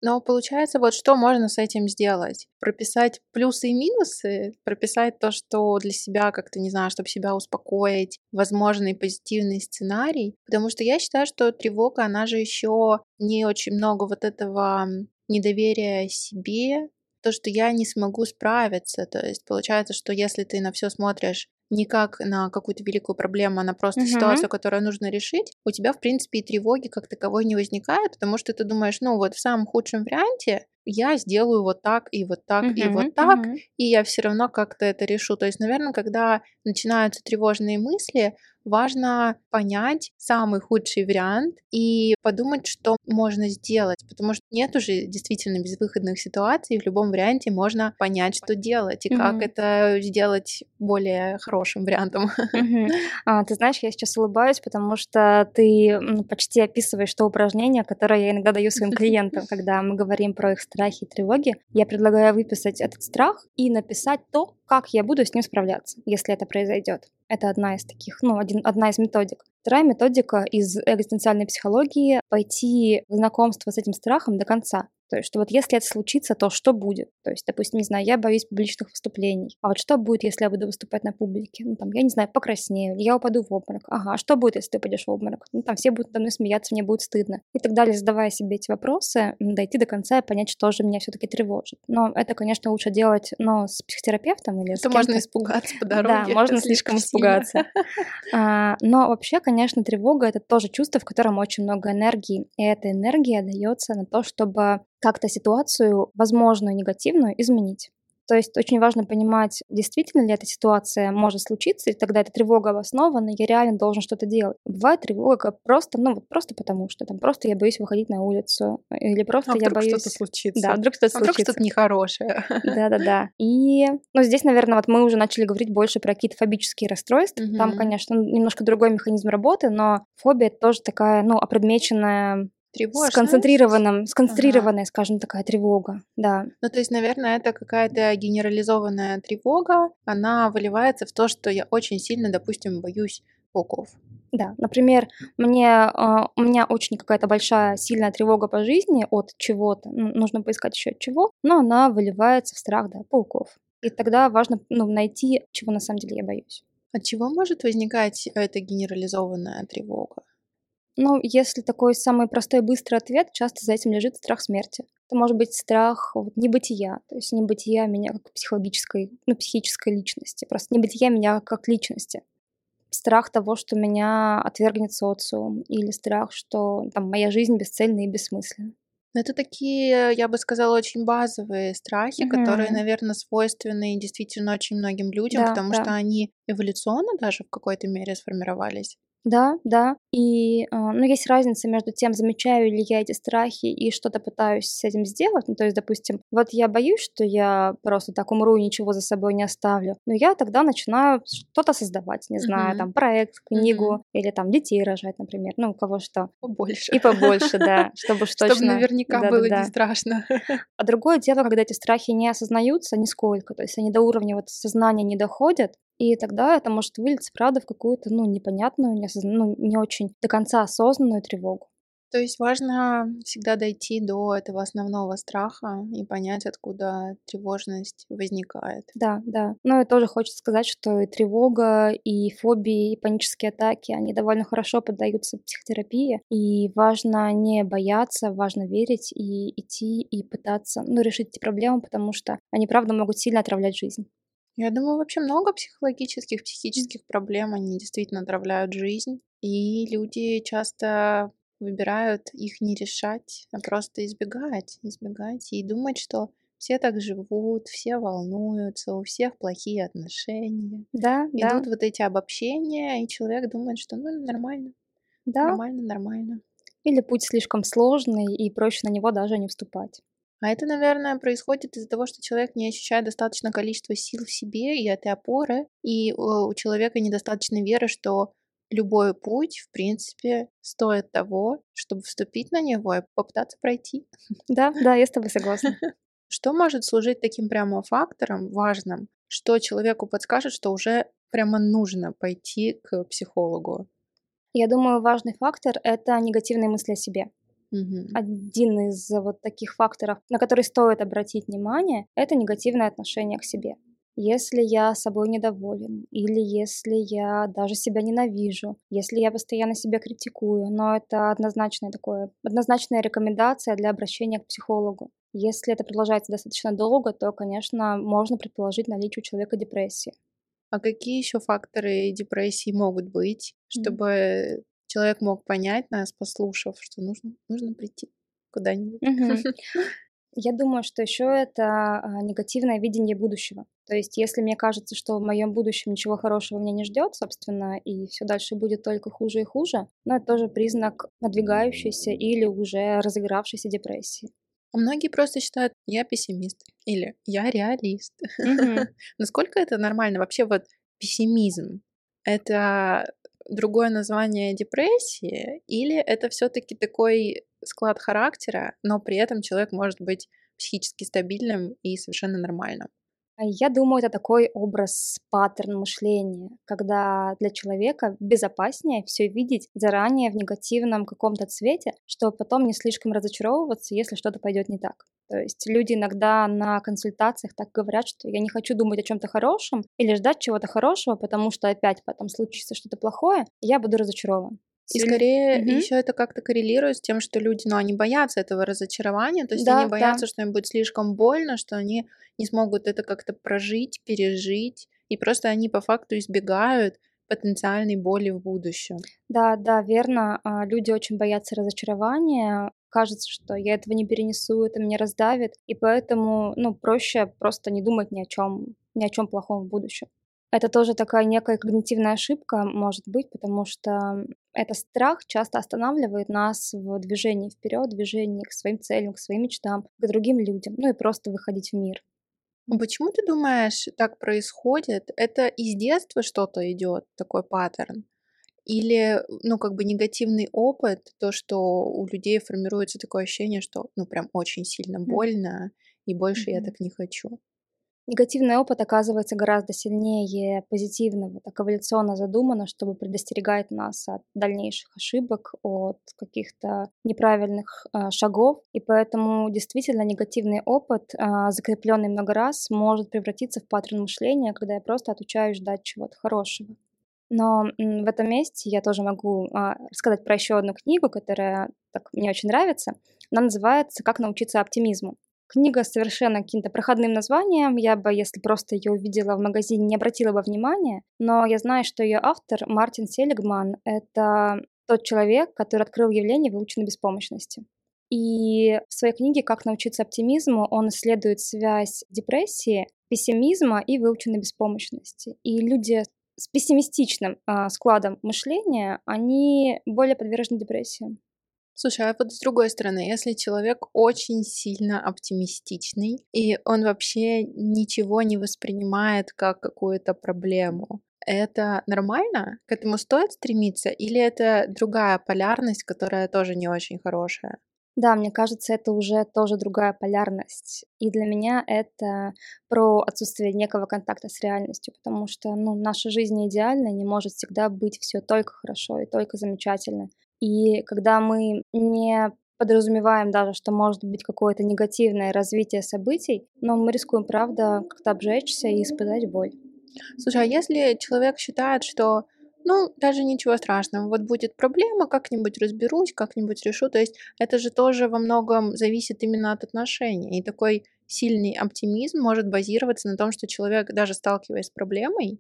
Но получается, вот что можно с этим сделать? Прописать плюсы и минусы, прописать то, что для себя как-то, не знаю, чтобы себя успокоить, возможный позитивный сценарий. Потому что я считаю, что тревога, она же еще не очень много вот этого недоверие себе, то, что я не смогу справиться. То есть получается, что если ты на все смотришь не как на какую-то великую проблему, а на просто угу. ситуацию, которую нужно решить, у тебя, в принципе, и тревоги как таковой не возникает, потому что ты думаешь, ну вот в самом худшем варианте я сделаю вот так и вот так угу, и вот так, угу. и я все равно как-то это решу. То есть, наверное, когда начинаются тревожные мысли, важно понять самый худший вариант и подумать, что можно сделать, потому что нет уже действительно безвыходных ситуаций, в любом варианте можно понять, что делать и mm-hmm. как это сделать более хорошим вариантом. Mm-hmm. А, ты знаешь, я сейчас улыбаюсь, потому что ты почти описываешь то упражнение, которое я иногда даю своим клиентам, когда мы говорим про их страхи и тревоги. Я предлагаю выписать этот страх и написать то, как я буду с ним справляться, если это произойдет. Это одна из таких, ну, один, одна из методик. Вторая методика из экзистенциальной психологии — пойти в знакомство с этим страхом до конца. То есть, что вот если это случится, то что будет? То есть, допустим, не знаю, я боюсь публичных выступлений. А вот что будет, если я буду выступать на публике? Ну, там, я не знаю, покраснею, я упаду в обморок. Ага, а что будет, если ты упадешь в обморок? Ну, там все будут надо мной смеяться, мне будет стыдно. И так далее, задавая себе эти вопросы, дойти до конца и понять, что же меня все-таки тревожит. Но это, конечно, лучше делать, но с психотерапевтом или это с можно испугаться по дороге. Да, можно слишком испугаться. А, но вообще, конечно, тревога — это тоже чувство, в котором очень много энергии. И эта энергия дается на то, чтобы как-то ситуацию, возможную негативную, изменить. То есть очень важно понимать, действительно ли эта ситуация может случиться, и тогда эта тревога обоснована, я реально должен что-то делать. Бывает тревога просто, ну вот просто потому, что там просто я боюсь выходить на улицу, или просто а я боюсь... что-то случится. Да, вдруг что-то а случится. Вдруг что-то нехорошее. Да-да-да. И, ну, здесь, наверное, вот мы уже начали говорить больше про какие-то фобические расстройства. Угу. Там, конечно, немножко другой механизм работы, но фобия тоже такая, ну, опредмеченная Тревожность? Сконцентрированном, сконцентрированная, ага. скажем, такая тревога, да. Ну, то есть, наверное, это какая-то генерализованная тревога, она выливается в то, что я очень сильно, допустим, боюсь пауков. Да, например, мне, э, у меня очень какая-то большая, сильная тревога по жизни от чего-то, ну, нужно поискать еще от чего, но она выливается в страх, да, пауков. И тогда важно ну, найти, чего на самом деле я боюсь. От чего может возникать эта генерализованная тревога? Ну, если такой самый простой быстрый ответ, часто за этим лежит страх смерти. Это может быть страх вот, небытия, то есть небытия меня как психологической, ну, психической личности, просто небытия меня как личности. Страх того, что меня отвергнет социум, или страх, что там моя жизнь бесцельна и бессмысленна. Ну, это такие, я бы сказала, очень базовые страхи, угу. которые, наверное, свойственны действительно очень многим людям, да, потому да. что они эволюционно даже в какой-то мере сформировались. Да, да. И, а, ну, есть разница между тем, замечаю ли я эти страхи и что-то пытаюсь с этим сделать. Ну, то есть, допустим, вот я боюсь, что я просто так умру и ничего за собой не оставлю. Но я тогда начинаю что-то создавать, не знаю, mm-hmm. там, проект, книгу mm-hmm. или там детей рожать, например. Ну, у кого что. Побольше. И побольше, да, чтобы что Чтобы наверняка было не страшно. А другое дело, когда эти страхи не осознаются нисколько, то есть они до уровня вот сознания не доходят, и тогда это может вылиться, правда, в какую-то, ну, непонятную, не, осозна... ну, не очень до конца осознанную тревогу. То есть важно всегда дойти до этого основного страха и понять, откуда тревожность возникает. Да, да. Но и тоже хочется сказать, что и тревога, и фобии, и панические атаки, они довольно хорошо поддаются психотерапии. И важно не бояться, важно верить и идти и пытаться ну, решить эти проблемы, потому что они, правда, могут сильно отравлять жизнь. Я думаю, вообще много психологических, психических проблем, они действительно отравляют жизнь. И люди часто выбирают их не решать, а просто избегать, избегать и думать, что все так живут, все волнуются, у всех плохие отношения. Да, Идут да. вот эти обобщения, и человек думает, что ну нормально, да. нормально, нормально. Или путь слишком сложный, и проще на него даже не вступать. А это, наверное, происходит из-за того, что человек не ощущает достаточное количество сил в себе и этой опоры, и у человека недостаточно веры, что любой путь, в принципе, стоит того, чтобы вступить на него и попытаться пройти. Да, да, я с тобой согласна. Что может служить таким прямо фактором важным, что человеку подскажет, что уже прямо нужно пойти к психологу? Я думаю, важный фактор — это негативные мысли о себе. Угу. Один из вот таких факторов, на который стоит обратить внимание, это негативное отношение к себе. Если я собой недоволен, или если я даже себя ненавижу, если я постоянно себя критикую, но это однозначная, такое, однозначная рекомендация для обращения к психологу. Если это продолжается достаточно долго, то, конечно, можно предположить наличие у человека депрессии. А какие еще факторы депрессии могут быть, чтобы человек мог понять нас, послушав, что нужно, нужно прийти куда-нибудь. Я думаю, что еще это а, негативное видение будущего. То есть, если мне кажется, что в моем будущем ничего хорошего меня не ждет, собственно, и все дальше будет только хуже и хуже, но это тоже признак надвигающейся или уже разыгравшейся депрессии. А многие просто считают, я пессимист или я реалист. Насколько это нормально? Вообще вот пессимизм — это другое название депрессии, или это все-таки такой склад характера, но при этом человек может быть психически стабильным и совершенно нормальным? А я думаю, это такой образ, паттерн мышления, когда для человека безопаснее все видеть заранее в негативном каком-то цвете, чтобы потом не слишком разочаровываться, если что-то пойдет не так. То есть люди иногда на консультациях так говорят, что я не хочу думать о чем-то хорошем или ждать чего-то хорошего, потому что опять потом случится что-то плохое, и я буду разочарован. И скорее угу. еще это как-то коррелирует с тем, что люди, ну, они боятся этого разочарования, то есть да, они боятся, да. что им будет слишком больно, что они не смогут это как-то прожить, пережить, и просто они по факту избегают потенциальной боли в будущем. Да, да, верно. А, люди очень боятся разочарования, кажется, что я этого не перенесу, это меня раздавит, и поэтому, ну, проще просто не думать ни о чем, ни о чем плохом в будущем. Это тоже такая некая когнитивная ошибка может быть, потому что этот страх часто останавливает нас в движении вперед, движении к своим целям, к своим мечтам, к другим людям, ну и просто выходить в мир. Почему ты думаешь, так происходит? Это из детства что-то идет, такой паттерн? Или, ну, как бы негативный опыт, то, что у людей формируется такое ощущение, что, ну, прям очень сильно больно, и больше mm-hmm. я так не хочу. Негативный опыт оказывается гораздо сильнее позитивного, так эволюционно задумано, чтобы предостерегать нас от дальнейших ошибок, от каких-то неправильных э, шагов. И поэтому действительно негативный опыт, э, закрепленный много раз, может превратиться в паттерн мышления, когда я просто отучаюсь ждать чего-то хорошего. Но в этом месте я тоже могу а, рассказать про еще одну книгу, которая так, мне очень нравится. Она называется «Как научиться оптимизму». Книга совершенно каким-то проходным названием. Я бы, если просто ее увидела в магазине, не обратила бы внимания. Но я знаю, что ее автор Мартин Селигман — это тот человек, который открыл явление выученной беспомощности. И в своей книге «Как научиться оптимизму» он исследует связь депрессии, пессимизма и выученной беспомощности. И люди с пессимистичным э, складом мышления, они более подвержены депрессии. Слушай, а вот с другой стороны, если человек очень сильно оптимистичный, и он вообще ничего не воспринимает как какую-то проблему, это нормально? К этому стоит стремиться? Или это другая полярность, которая тоже не очень хорошая? Да, мне кажется, это уже тоже другая полярность. И для меня это про отсутствие некого контакта с реальностью, потому что ну, наша жизнь не идеальна, не может всегда быть все только хорошо и только замечательно. И когда мы не подразумеваем даже, что может быть какое-то негативное развитие событий, но мы рискуем, правда, как-то обжечься и испытать боль. Слушай, а если человек считает, что ну, даже ничего страшного. Вот будет проблема, как-нибудь разберусь, как-нибудь решу. То есть это же тоже во многом зависит именно от отношений. И такой сильный оптимизм может базироваться на том, что человек, даже сталкиваясь с проблемой,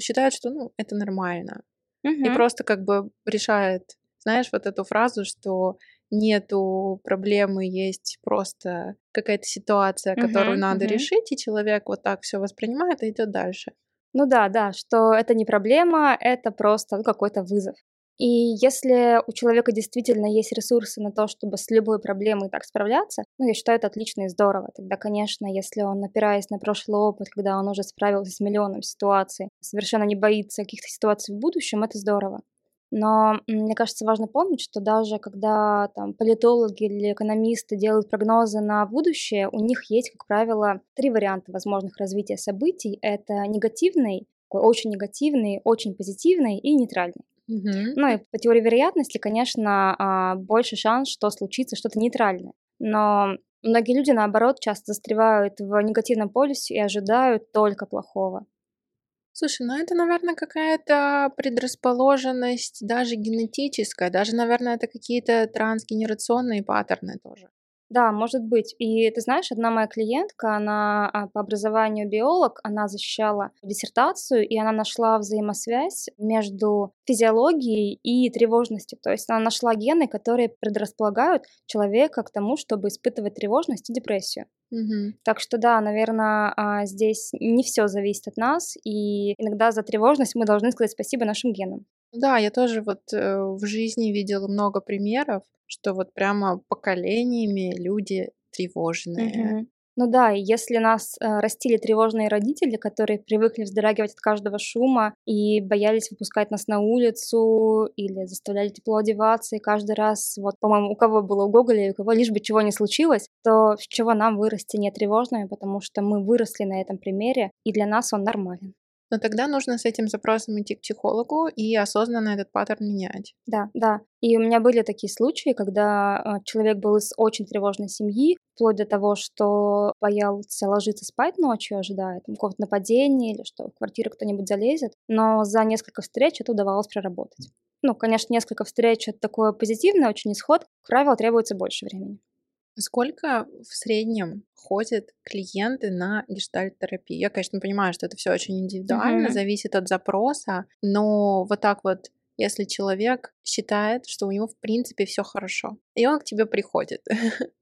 считает, что ну, это нормально. Угу. И просто как бы решает, знаешь, вот эту фразу, что нету проблемы, есть просто какая-то ситуация, которую uh-huh, надо uh-huh. решить, и человек вот так все воспринимает и идет дальше. Ну да, да, что это не проблема, это просто ну, какой-то вызов. И если у человека действительно есть ресурсы на то, чтобы с любой проблемой так справляться, ну, я считаю, это отлично и здорово. Тогда, конечно, если он, опираясь на прошлый опыт, когда он уже справился с миллионом ситуаций, совершенно не боится каких-то ситуаций в будущем, это здорово. Но мне кажется, важно помнить, что даже когда там, политологи или экономисты делают прогнозы на будущее, у них есть, как правило, три варианта возможных развития событий. Это негативный, очень негативный, очень позитивный и нейтральный. Mm-hmm. Ну и по теории вероятности, конечно, а, больше шанс, что случится что-то нейтральное. Но многие люди, наоборот, часто застревают в негативном полюсе и ожидают только плохого. Слушай, ну это, наверное, какая-то предрасположенность даже генетическая, даже, наверное, это какие-то трансгенерационные паттерны тоже. Да, может быть. И ты знаешь, одна моя клиентка, она а, по образованию биолог, она защищала диссертацию, и она нашла взаимосвязь между физиологией и тревожностью. То есть она нашла гены, которые предрасполагают человека к тому, чтобы испытывать тревожность и депрессию. Угу. Так что да, наверное, а, здесь не все зависит от нас, и иногда за тревожность мы должны сказать спасибо нашим генам. Да, я тоже вот э, в жизни видела много примеров, что вот прямо поколениями люди тревожные. Угу. Ну да, если нас э, растили тревожные родители, которые привыкли вздрагивать от каждого шума и боялись выпускать нас на улицу или заставляли тепло одеваться, и каждый раз, вот, по-моему, у кого было у Гоголя, у кого лишь бы чего не случилось, то с чего нам вырасти не тревожными, потому что мы выросли на этом примере, и для нас он нормален. Но тогда нужно с этим запросом идти к психологу и осознанно этот паттерн менять. Да, да. И у меня были такие случаи, когда а, человек был из очень тревожной семьи, вплоть до того, что боялся ложиться спать ночью, ожидая там, какого-то нападения или что в квартиру кто-нибудь залезет. Но за несколько встреч это удавалось проработать. Ну, конечно, несколько встреч — это такой позитивный очень исход. Как правило, требуется больше времени. Сколько в среднем ходят клиенты на гештальт-терапию? Я, конечно, понимаю, что это все очень индивидуально, mm-hmm. зависит от запроса, но вот так вот, если человек считает, что у него в принципе все хорошо, и он к тебе приходит,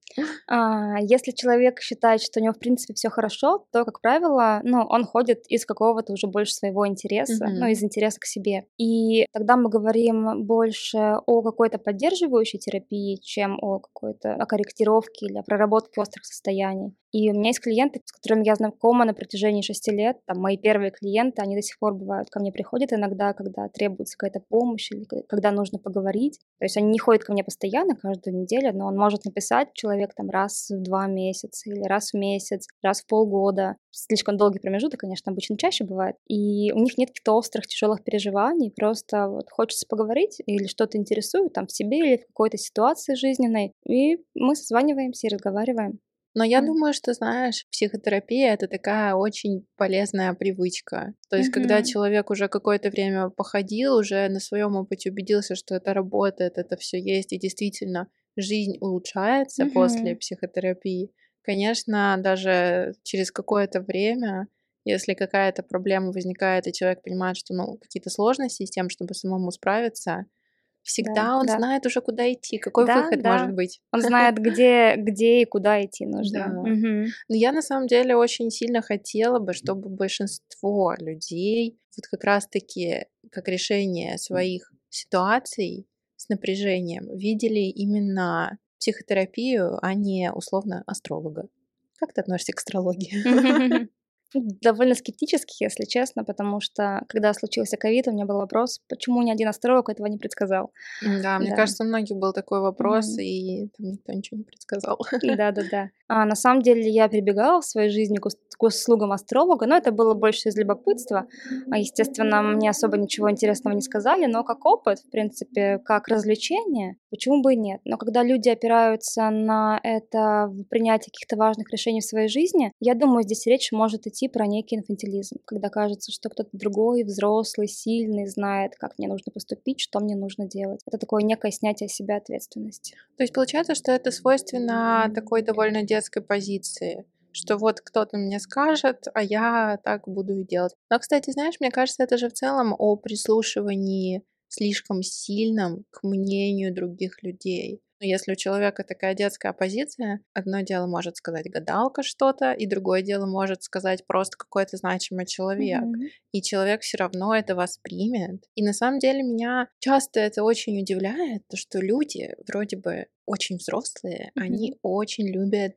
А, если человек считает, что у него, в принципе, все хорошо, то, как правило, ну, он ходит из какого-то уже больше своего интереса, mm-hmm. ну, из интереса к себе. И тогда мы говорим больше о какой-то поддерживающей терапии, чем о какой-то о корректировке или о проработке острых состояний. И у меня есть клиенты, с которыми я знакома на протяжении шести лет. Там мои первые клиенты, они до сих пор бывают ко мне приходят иногда, когда требуется какая-то помощь или когда нужно поговорить. То есть они не ходят ко мне постоянно, каждую неделю, но он может написать человек там раз в два месяца или раз в месяц, раз в полгода. Слишком долгий промежуток, конечно, обычно чаще бывает. И у них нет каких-то острых, тяжелых переживаний, просто вот хочется поговорить или что-то интересует там в себе или в какой-то ситуации жизненной. И мы созваниваемся и разговариваем. Но я mm. думаю, что, знаешь, психотерапия — это такая очень полезная привычка. То есть, mm-hmm. когда человек уже какое-то время походил, уже на своем опыте убедился, что это работает, это все есть, и действительно жизнь улучшается mm-hmm. после психотерапии, конечно, даже через какое-то время если какая-то проблема возникает, и человек понимает, что ну, какие-то сложности с тем, чтобы самому справиться, всегда да, он да. знает уже, куда идти, какой да, выход да. может быть. Он знает, где, где и куда идти нужно. Да. Угу. Но я на самом деле очень сильно хотела бы, чтобы большинство людей вот как раз-таки как решение своих ситуаций с напряжением видели именно психотерапию, а не условно астролога. Как ты относишься к астрологии? Довольно скептически, если честно, потому что когда случился ковид, у меня был вопрос, почему ни один астролог этого не предсказал. Да, мне да. кажется, у многих был такой вопрос, mm-hmm. и там никто ничего не предсказал. Да-да-да. А на самом деле я прибегала в своей жизни к услугам астролога, но это было больше из любопытства. А, естественно, мне особо ничего интересного не сказали, но как опыт, в принципе, как развлечение, почему бы и нет. Но когда люди опираются на это в принятии каких-то важных решений в своей жизни, я думаю, здесь речь может идти про некий инфантилизм, когда кажется, что кто-то другой, взрослый, сильный, знает, как мне нужно поступить, что мне нужно делать. Это такое некое снятие себя ответственности. То есть получается, что это свойственно такой довольно детской позиции что вот кто-то мне скажет, а я так буду и делать. Но, кстати, знаешь, мне кажется, это же в целом о прислушивании слишком сильном к мнению других людей. Если у человека такая детская позиция, одно дело может сказать гадалка что-то, и другое дело может сказать просто какой-то значимый человек. Mm-hmm. И человек все равно это воспримет. И на самом деле меня часто это очень удивляет, то что люди вроде бы очень взрослые, mm-hmm. они очень любят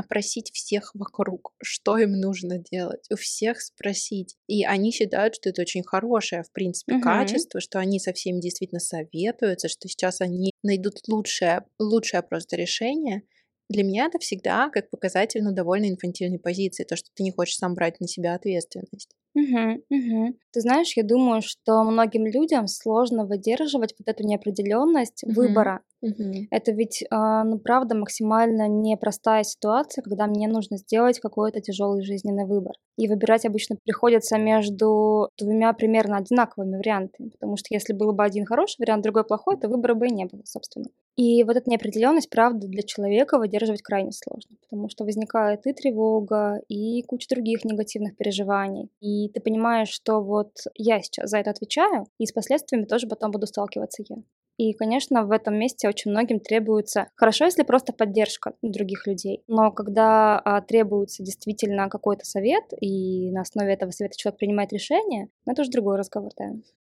опросить всех вокруг, что им нужно делать, у всех спросить. И они считают, что это очень хорошее, в принципе, угу. качество, что они со всеми действительно советуются, что сейчас они найдут лучшее, лучшее просто решение. Для меня это всегда как показатель ну, довольно инфантильной позиции, то, что ты не хочешь сам брать на себя ответственность. Угу, угу. Ты знаешь, я думаю, что многим людям сложно выдерживать вот эту неопределенность угу. выбора. Угу. Это ведь, а, ну, правда, максимально непростая ситуация, когда мне нужно сделать какой-то тяжелый жизненный выбор. И выбирать обычно приходится между двумя примерно одинаковыми вариантами, потому что если был бы один хороший вариант, другой плохой, то выбора бы и не было, собственно. И вот эта неопределенность, правда, для человека выдерживать крайне сложно, потому что возникает и тревога, и куча других негативных переживаний. И ты понимаешь, что вот я сейчас за это отвечаю, и с последствиями тоже потом буду сталкиваться я. И, конечно, в этом месте очень многим требуется хорошо, если просто поддержка других людей. Но когда а, требуется действительно какой-то совет, и на основе этого совета человек принимает решение, это уже другой разговор, да.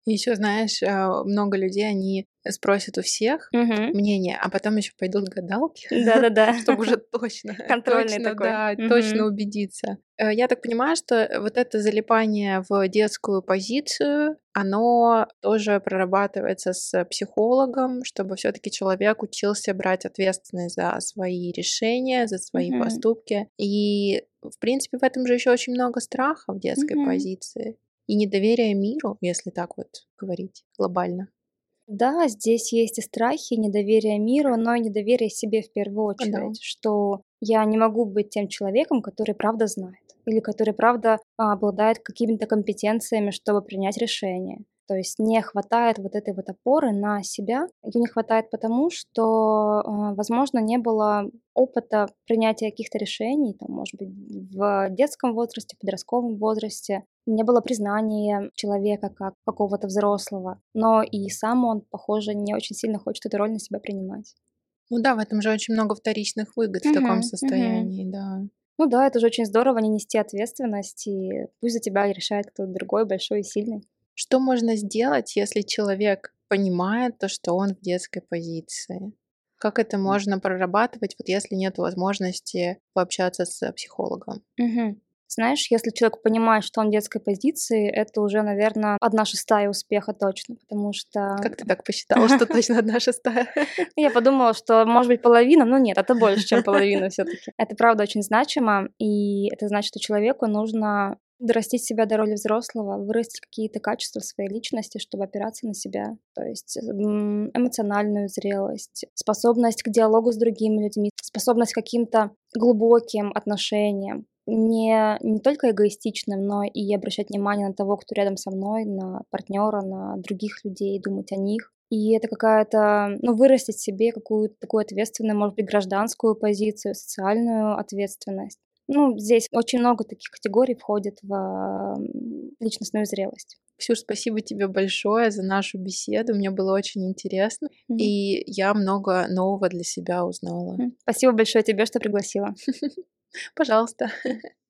Еще знаешь, а, много людей, они спросят у всех угу. мнение, а потом еще пойдут гадалки. Да-да-да. Чтобы уже точно, Контрольный точно, такой. да, угу. точно убедиться. Э, я так понимаю, что вот это залипание в детскую позицию, оно тоже прорабатывается с психологом, чтобы все-таки человек учился брать ответственность за свои решения, за свои угу. поступки. И, в принципе, в этом же еще очень много страха в детской угу. позиции и недоверие миру, если так вот говорить глобально. Да, здесь есть и страхи, и недоверие миру, но и недоверие себе в первую очередь, да. что я не могу быть тем человеком, который правда знает, или который правда а, обладает какими-то компетенциями, чтобы принять решение. То есть не хватает вот этой вот опоры на себя. Ее не хватает потому, что, а, возможно, не было опыта принятия каких-то решений, там, может быть, в детском возрасте, подростковом возрасте. Не было признания человека как какого-то взрослого, но и сам он, похоже, не очень сильно хочет эту роль на себя принимать. Ну да, в этом же очень много вторичных выгод в таком состоянии, да. Ну да, это же очень здорово не нести ответственность, и пусть за тебя решает кто-то другой, большой и сильный. Что можно сделать, если человек понимает то, что он в детской позиции? Как это можно прорабатывать, вот если нет возможности пообщаться с психологом? Угу. Знаешь, если человек понимает, что он в детской позиции, это уже, наверное, одна шестая успеха точно, потому что... Как ты так посчитала, что точно одна шестая? Я подумала, что может быть половина, но нет, это больше, чем половина все таки Это правда очень значимо, и это значит, что человеку нужно Дорастить себя до роли взрослого, вырастить какие-то качества своей личности, чтобы опираться на себя. То есть эмоциональную зрелость, способность к диалогу с другими людьми, способность к каким-то глубоким отношениям, не, не только эгоистичным, но и обращать внимание на того, кто рядом со мной, на партнера, на других людей, думать о них. И это какая-то, ну, вырастить себе какую-то такую ответственную, может быть, гражданскую позицию, социальную ответственность. Ну, здесь очень много таких категорий входит в личностную зрелость. Ксюш, спасибо тебе большое за нашу беседу. Мне было очень интересно, mm-hmm. и я много нового для себя узнала. Спасибо большое тебе, что пригласила. Пожалуйста.